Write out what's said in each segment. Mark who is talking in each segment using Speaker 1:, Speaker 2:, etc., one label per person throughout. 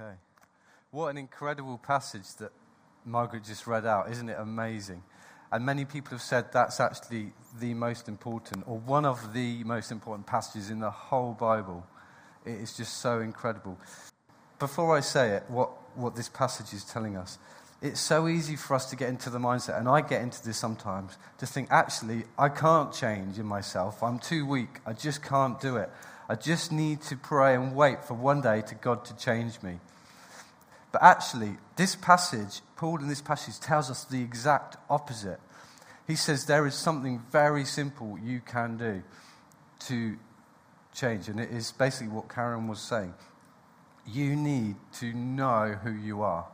Speaker 1: Okay. What an incredible passage that Margaret just read out. Isn't it amazing? And many people have said that's actually the most important, or one of the most important passages in the whole Bible. It is just so incredible. Before I say it, what, what this passage is telling us, it's so easy for us to get into the mindset, and I get into this sometimes, to think, actually, I can't change in myself. I'm too weak. I just can't do it. I just need to pray and wait for one day to God to change me. But actually, this passage, Paul in this passage, tells us the exact opposite. He says there is something very simple you can do to change. And it is basically what Karen was saying. You need to know who you are.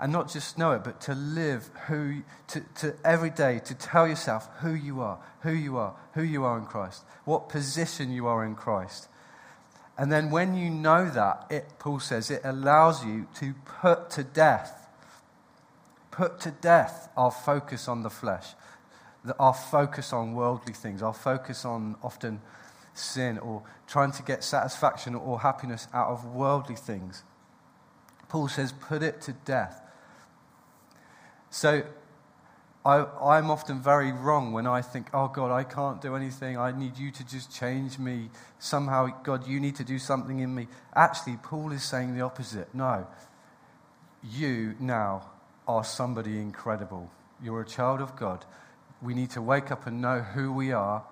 Speaker 1: And not just know it, but to live who, to, to every day, to tell yourself who you are, who you are, who you are in Christ, what position you are in Christ. And then when you know that, it, Paul says, it allows you to put to death, put to death our focus on the flesh, our focus on worldly things, our focus on often sin or trying to get satisfaction or happiness out of worldly things. Paul says, put it to death. So I, am often very wrong when I think, oh God, I can't do anything. I need you to just change me. Somehow, God, you need to do something in me. Actually, Paul is saying the opposite. No, you now are somebody incredible. You're a child of God. We need to wake up and know who we are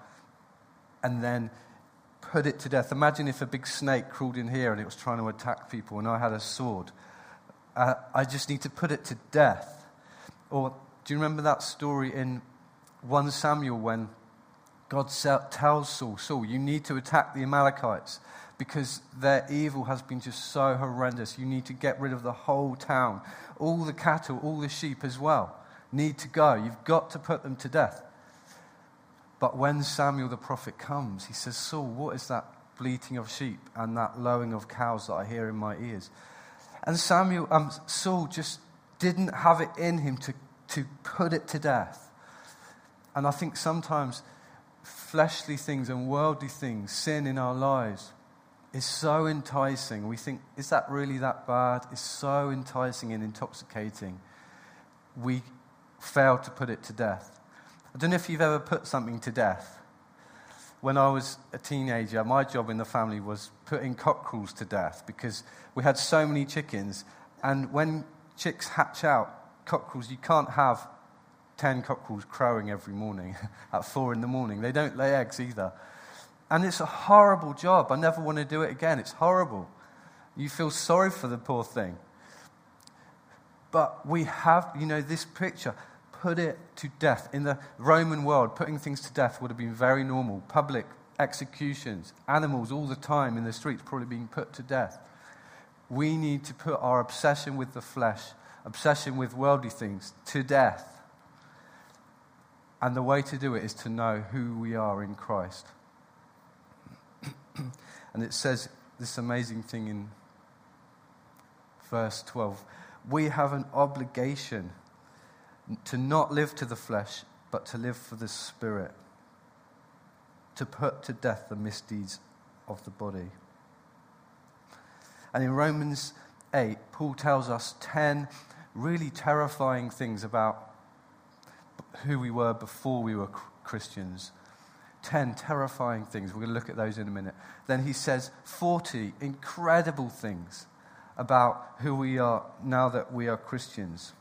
Speaker 1: and then put it to death. Imagine if a big snake crawled in here and it was trying to attack people and I had a sword. Uh, I just need to put it to death. Or do you remember that story in 1 Samuel when God tells Saul, Saul, you need to attack the Amalekites because their evil has been just so horrendous. You need to get rid of the whole town. All the cattle, all the sheep as well need to go. You've got to put them to death. But when Samuel the prophet comes, he says, Saul, what is that bleating of sheep and that lowing of cows that I hear in my ears? And Samuel, um, Saul just didn't have it in him to to put it to death. And I think sometimes fleshly things and worldly things, sin in our lives, is so enticing. We think, is that really that bad? It's so enticing and intoxicating. We fail to put it to death. I don't know if you've ever put something to death. When I was a teenager, my job in the family was putting cockerels to death because we had so many chickens. And when chicks hatch out, cockerels, you can't have 10 cockerels crowing every morning at 4 in the morning. They don't lay eggs either. And it's a horrible job. I never want to do it again. It's horrible. You feel sorry for the poor thing. But we have, you know, this picture, put it to death. In the Roman world, putting things to death would have been very normal. Public executions, animals all the time in the streets probably being put to death. We need to put our obsession with the flesh obsession with worldly things to death. And the way to do it is to know who we are in Christ. and it says this amazing thing in verse 12 we have an obligation to not live to the flesh, but to live for the Spirit, to put to death the misdeeds of the body. And in Romans 8, Paul tells us 10 really terrifying things about who we were before we were Christians. 10 terrifying things. We're going to look at those in a minute. Then he says 40 incredible things about who we are now that we are Christians.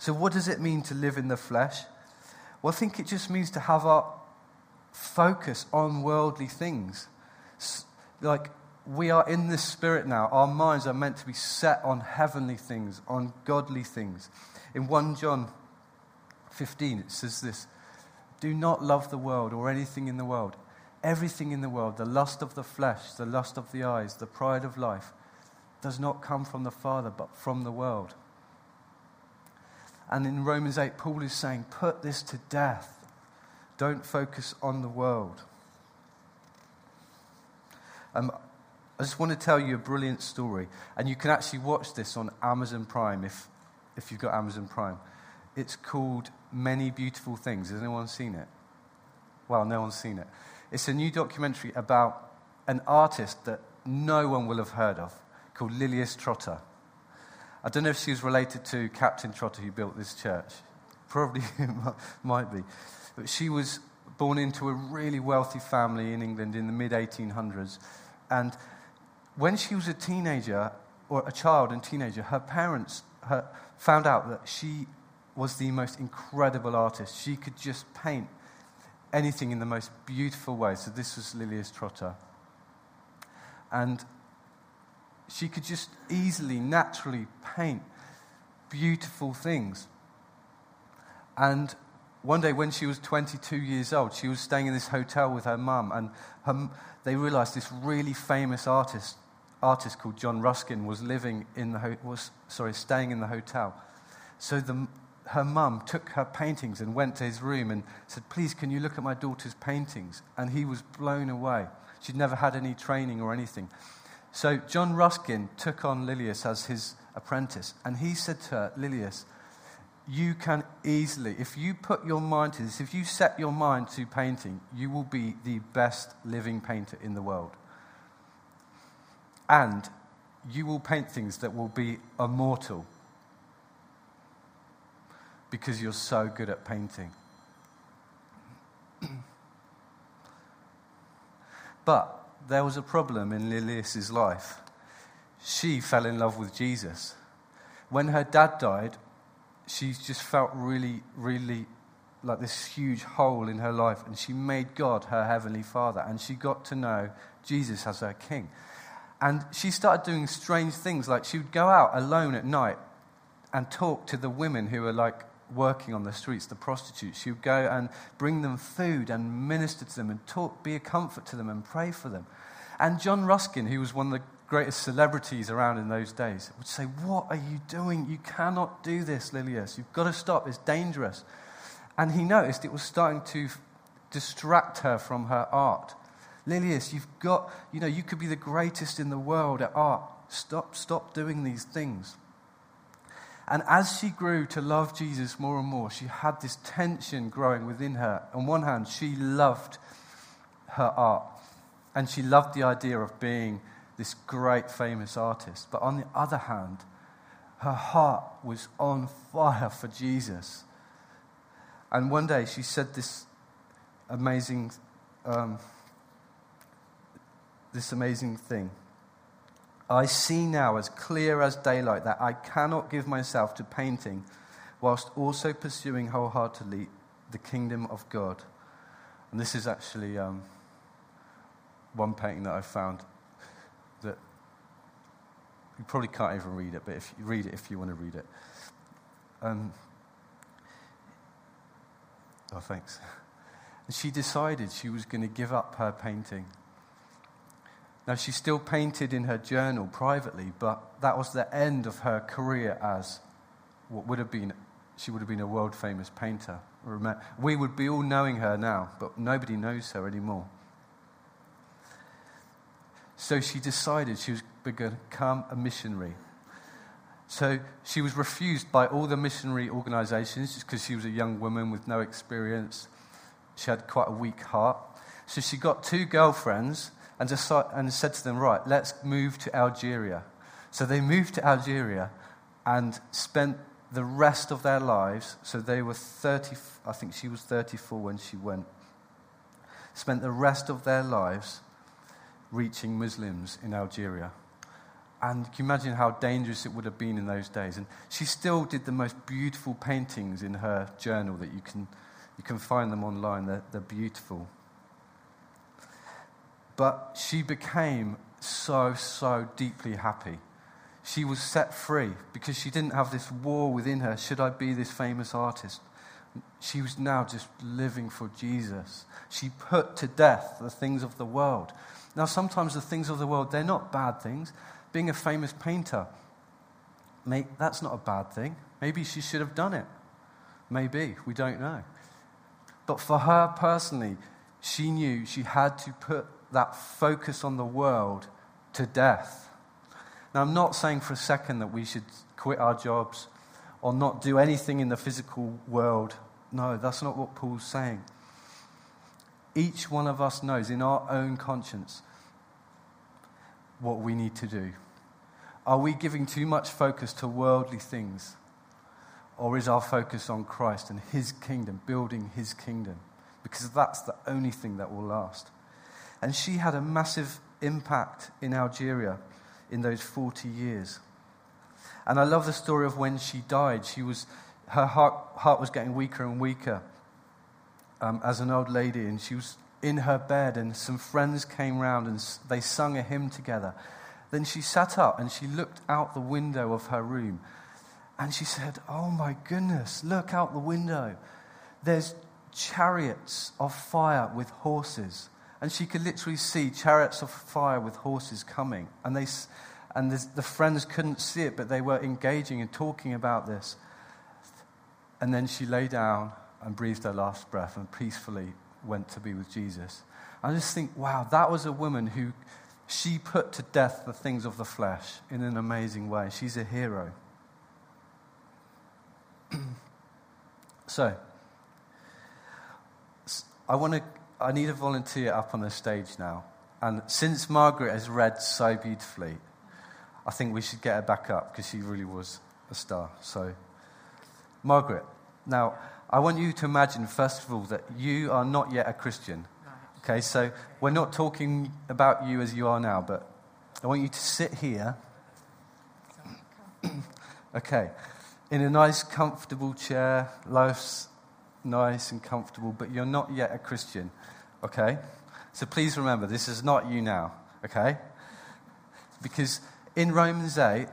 Speaker 1: So, what does it mean to live in the flesh? Well, I think it just means to have our focus on worldly things. Like we are in the Spirit now. Our minds are meant to be set on heavenly things, on godly things. In 1 John 15, it says this Do not love the world or anything in the world. Everything in the world, the lust of the flesh, the lust of the eyes, the pride of life, does not come from the Father, but from the world. And in Romans 8, Paul is saying, Put this to death. Don't focus on the world. Um, I just want to tell you a brilliant story. And you can actually watch this on Amazon Prime if, if you've got Amazon Prime. It's called Many Beautiful Things. Has anyone seen it? Well, no one's seen it. It's a new documentary about an artist that no one will have heard of, called Lilias Trotter. I don't know if she was related to Captain Trotter who built this church. Probably might be. But she was born into a really wealthy family in England in the mid 1800s. And when she was a teenager, or a child and teenager, her parents her, found out that she was the most incredible artist. She could just paint anything in the most beautiful way. So this was Lilias Trotter. And she could just easily, naturally paint beautiful things. And one day, when she was 22 years old, she was staying in this hotel with her mum, and her, they realized this really famous artist, artist called John Ruskin, was living in the was sorry, staying in the hotel. So the, her mum took her paintings and went to his room and said, "Please, can you look at my daughter's paintings?" And he was blown away. She'd never had any training or anything. So John Ruskin took on Lilias as his apprentice, and he said to her, Lilias, you can easily, if you put your mind to this, if you set your mind to painting, you will be the best living painter in the world. And you will paint things that will be immortal because you're so good at painting. but there was a problem in Lilias's life. She fell in love with Jesus. When her dad died, she just felt really, really like this huge hole in her life, and she made God her heavenly Father, and she got to know Jesus as her King. And she started doing strange things, like she would go out alone at night and talk to the women who were like working on the streets, the prostitutes. She would go and bring them food and minister to them and talk, be a comfort to them and pray for them. And John Ruskin, who was one of the greatest celebrities around in those days, would say, What are you doing? You cannot do this, Lilias. You've got to stop. It's dangerous. And he noticed it was starting to distract her from her art. Lilias, you've got, you know, you could be the greatest in the world at art. Stop, stop doing these things. And as she grew to love Jesus more and more, she had this tension growing within her. On one hand, she loved her art, and she loved the idea of being this great famous artist. But on the other hand, her heart was on fire for Jesus. And one day she said this amazing, um, this amazing thing. I see now as clear as daylight that I cannot give myself to painting whilst also pursuing wholeheartedly the kingdom of God. And this is actually um, one painting that I found that you probably can't even read it, but if you read it if you want to read it. Um, oh, thanks. And she decided she was going to give up her painting now, she still painted in her journal privately, but that was the end of her career as what would have been, she would have been a world famous painter. We would be all knowing her now, but nobody knows her anymore. So she decided she was going to become a missionary. So she was refused by all the missionary organizations because she was a young woman with no experience. She had quite a weak heart. So she got two girlfriends and, decide, and said to them, Right, let's move to Algeria. So they moved to Algeria and spent the rest of their lives, so they were 30, I think she was 34 when she went, spent the rest of their lives reaching Muslims in Algeria. And can you imagine how dangerous it would have been in those days? And she still did the most beautiful paintings in her journal that you can, you can find them online. They're, they're beautiful. But she became so, so deeply happy. She was set free because she didn't have this war within her. Should I be this famous artist? She was now just living for Jesus. She put to death the things of the world. Now, sometimes the things of the world, they're not bad things. Being a famous painter, mate, that's not a bad thing. Maybe she should have done it. Maybe. We don't know. But for her personally, she knew she had to put that focus on the world to death. Now, I'm not saying for a second that we should quit our jobs or not do anything in the physical world. No, that's not what Paul's saying. Each one of us knows in our own conscience what we need to do? Are we giving too much focus to worldly things? Or is our focus on Christ and His kingdom, building His kingdom? Because that's the only thing that will last. And she had a massive impact in Algeria in those 40 years. And I love the story of when she died. She was, her heart, heart was getting weaker and weaker um, as an old lady, and she was in her bed, and some friends came round and they sung a hymn together. Then she sat up and she looked out the window of her room and she said, Oh my goodness, look out the window. There's chariots of fire with horses. And she could literally see chariots of fire with horses coming. And, they, and the friends couldn't see it, but they were engaging and talking about this. And then she lay down and breathed her last breath and peacefully went to be with Jesus. I just think, wow, that was a woman who she put to death the things of the flesh in an amazing way. She's a hero. so, I want to. I need a volunteer up on the stage now. And since Margaret has read so beautifully, I think we should get her back up because she really was a star. So, Margaret, now I want you to imagine, first of all, that you are not yet a Christian. Okay, so we're not talking about you as you are now, but I want you to sit here. okay, in a nice, comfortable chair. Life's nice and comfortable, but you're not yet a Christian. Okay? So please remember, this is not you now. Okay? Because in Romans 8,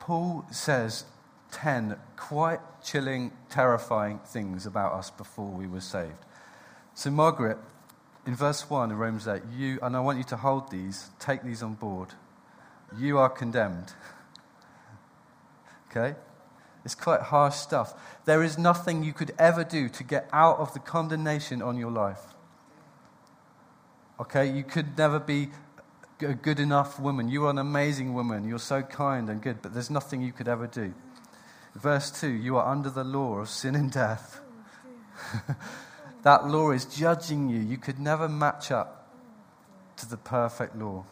Speaker 1: Paul says 10 quite chilling, terrifying things about us before we were saved. So, Margaret, in verse 1 in Romans 8, you, and I want you to hold these, take these on board. You are condemned. Okay? It's quite harsh stuff. There is nothing you could ever do to get out of the condemnation on your life. Okay? You could never be a good enough woman. You are an amazing woman. You're so kind and good, but there's nothing you could ever do. Verse 2 You are under the law of sin and death. that law is judging you. You could never match up to the perfect law.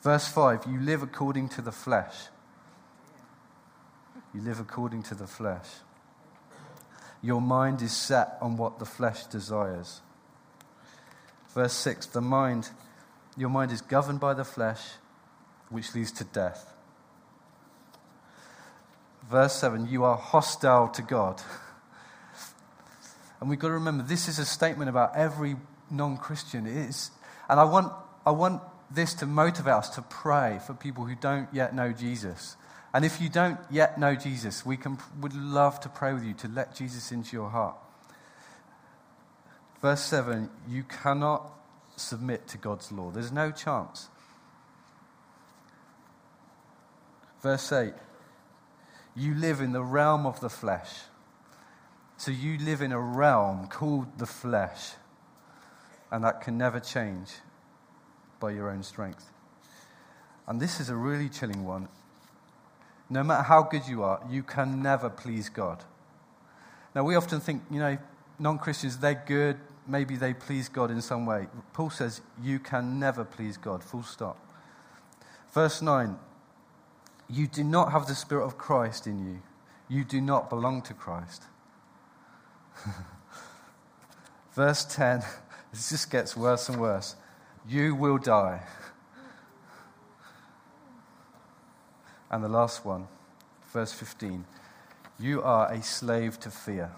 Speaker 1: Verse 5 You live according to the flesh. You live according to the flesh. Your mind is set on what the flesh desires. Verse 6 The mind, your mind is governed by the flesh, which leads to death. Verse 7 You are hostile to God. And we've got to remember this is a statement about every non Christian. is, And I want, I want this to motivate us to pray for people who don't yet know Jesus. And if you don't yet know Jesus, we can, would love to pray with you to let Jesus into your heart. Verse 7 You cannot submit to God's law, there's no chance. Verse 8 you live in the realm of the flesh. So you live in a realm called the flesh, and that can never change by your own strength. And this is a really chilling one. No matter how good you are, you can never please God. Now, we often think, you know, non Christians, they're good, maybe they please God in some way. Paul says, you can never please God, full stop. Verse 9 you do not have the Spirit of Christ in you. You do not belong to Christ. Verse 10, this just gets worse and worse. You will die. And the last one, verse 15, you are a slave to fear.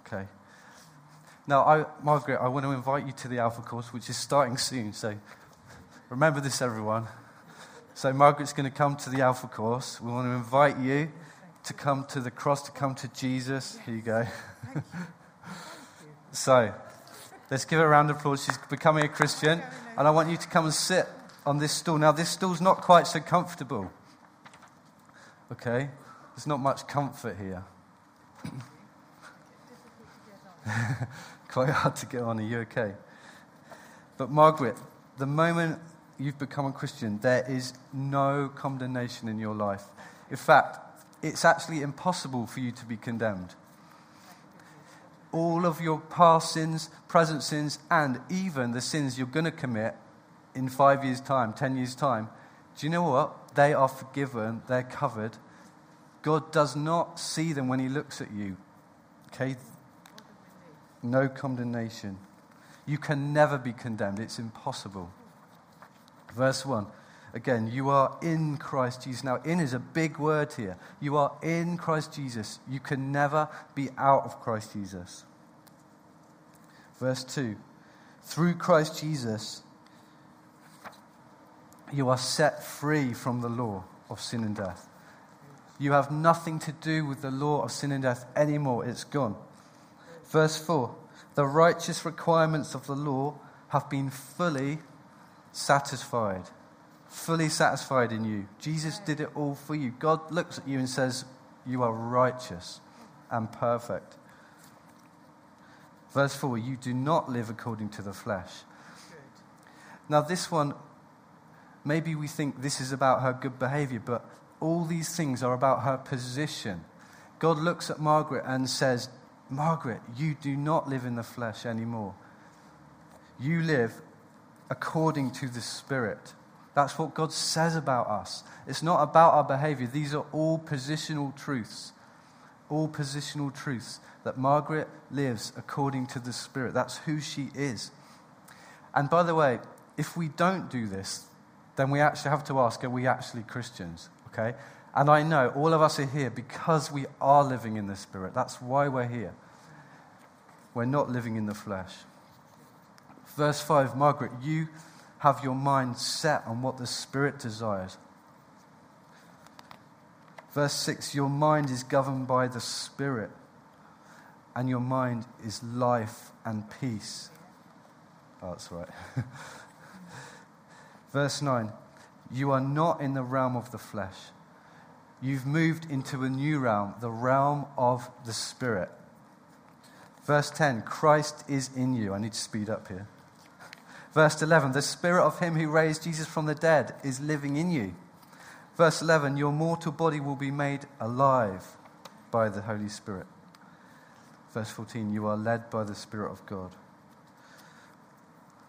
Speaker 1: Okay. Now, I, Margaret, I want to invite you to the Alpha course, which is starting soon. So remember this, everyone. So, Margaret's going to come to the Alpha course. We want to invite you to come to the cross, to come to Jesus. Here you go. so, let's give her a round of applause. She's becoming a Christian. And I want you to come and sit on this stool. Now, this stool's not quite so comfortable. Okay? There's not much comfort here. quite hard to get on. Are you okay? But, Margaret, the moment you've become a Christian, there is no condemnation in your life. In fact, it's actually impossible for you to be condemned. all of your past sins, present sins, and even the sins you're going to commit in five years' time, ten years' time, do you know what? They are forgiven, they're covered. God does not see them when He looks at you. Okay? No condemnation. You can never be condemned, it's impossible. Verse 1. Again, you are in Christ Jesus. Now, in is a big word here. You are in Christ Jesus. You can never be out of Christ Jesus. Verse 2 Through Christ Jesus, you are set free from the law of sin and death. You have nothing to do with the law of sin and death anymore. It's gone. Verse 4 The righteous requirements of the law have been fully satisfied fully satisfied in you. Jesus did it all for you. God looks at you and says, You are righteous and perfect. Verse 4 You do not live according to the flesh. Now, this one, maybe we think this is about her good behavior, but all these things are about her position. God looks at Margaret and says, Margaret, you do not live in the flesh anymore. You live according to the Spirit. That's what God says about us. It's not about our behavior. These are all positional truths. All positional truths that Margaret lives according to the Spirit. That's who she is. And by the way, if we don't do this, then we actually have to ask are we actually Christians? Okay? And I know all of us are here because we are living in the Spirit. That's why we're here. We're not living in the flesh. Verse 5 Margaret, you have your mind set on what the Spirit desires. Verse 6 Your mind is governed by the Spirit, and your mind is life and peace. Oh, that's right. Verse 9 You are not in the realm of the flesh. You've moved into a new realm, the realm of the Spirit. Verse 10 Christ is in you. I need to speed up here. Verse 11, the spirit of him who raised Jesus from the dead is living in you. Verse 11, your mortal body will be made alive by the Holy Spirit. Verse 14, you are led by the Spirit of God.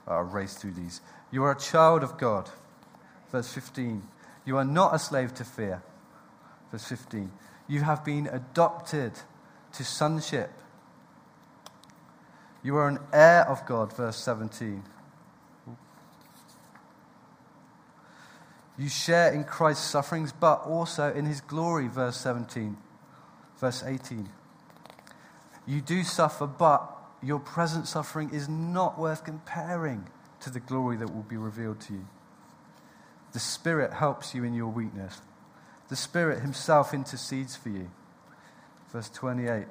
Speaker 1: I'll race through these. You are a child of God. Verse 15, you are not a slave to fear. Verse 15, you have been adopted to sonship. You are an heir of God. Verse 17. You share in Christ's sufferings, but also in his glory, verse 17. Verse 18. You do suffer, but your present suffering is not worth comparing to the glory that will be revealed to you. The Spirit helps you in your weakness. The Spirit Himself intercedes for you. Verse 28.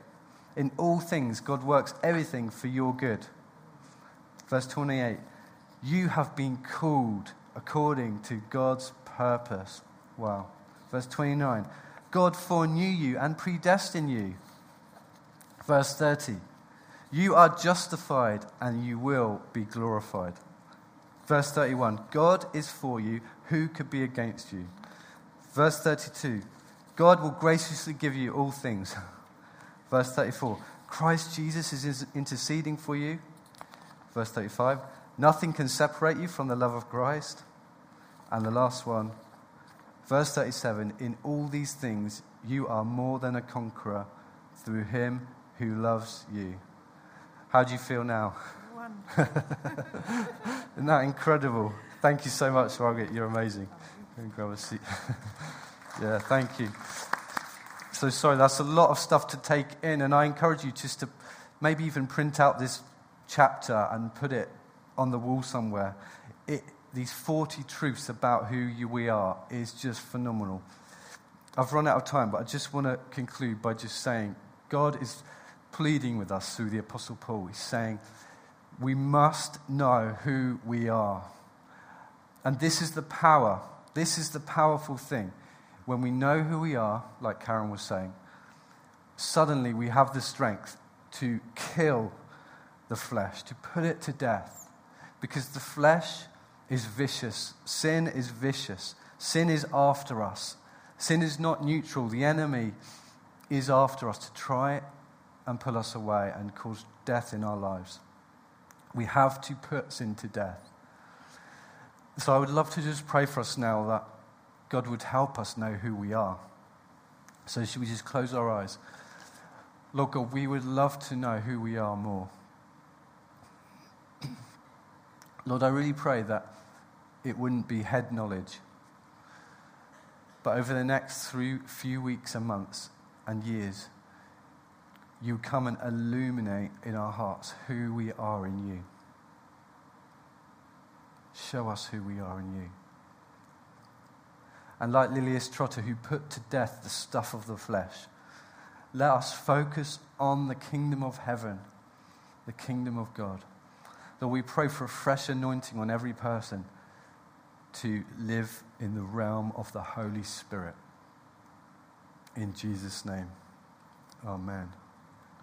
Speaker 1: In all things, God works everything for your good. Verse 28. You have been called according to God's purpose. Wow. Verse 29 God foreknew you and predestined you. Verse 30 You are justified and you will be glorified. Verse 31 God is for you. Who could be against you? Verse 32 God will graciously give you all things. Verse 34 Christ Jesus is interceding for you. Verse 35 Nothing can separate you from the love of Christ. And the last one, verse 37 In all these things, you are more than a conqueror through him who loves you. How do you feel now? Isn't that incredible? Thank you so much, Margaret. You're amazing. grab a seat. yeah, thank you. So sorry, that's a lot of stuff to take in, and I encourage you just to maybe even print out this chapter and put it on the wall somewhere. It, these 40 truths about who you, we are is just phenomenal. I've run out of time, but I just want to conclude by just saying God is pleading with us through the Apostle Paul. He's saying, We must know who we are. And this is the power, this is the powerful thing. When we know who we are, like Karen was saying, suddenly we have the strength to kill the flesh, to put it to death because the flesh is vicious. Sin is vicious. Sin is after us. Sin is not neutral. The enemy is after us to try and pull us away and cause death in our lives. We have to put sin to death. So I would love to just pray for us now that God would help us know who we are. So, should we just close our eyes? Lord God, we would love to know who we are more. Lord, I really pray that it wouldn't be head knowledge, but over the next three, few weeks and months and years, you come and illuminate in our hearts who we are in you. Show us who we are in you. And like Lilias Trotter, who put to death the stuff of the flesh, let us focus on the kingdom of heaven, the kingdom of God. That we pray for a fresh anointing on every person to live in the realm of the Holy Spirit. In Jesus' name, amen.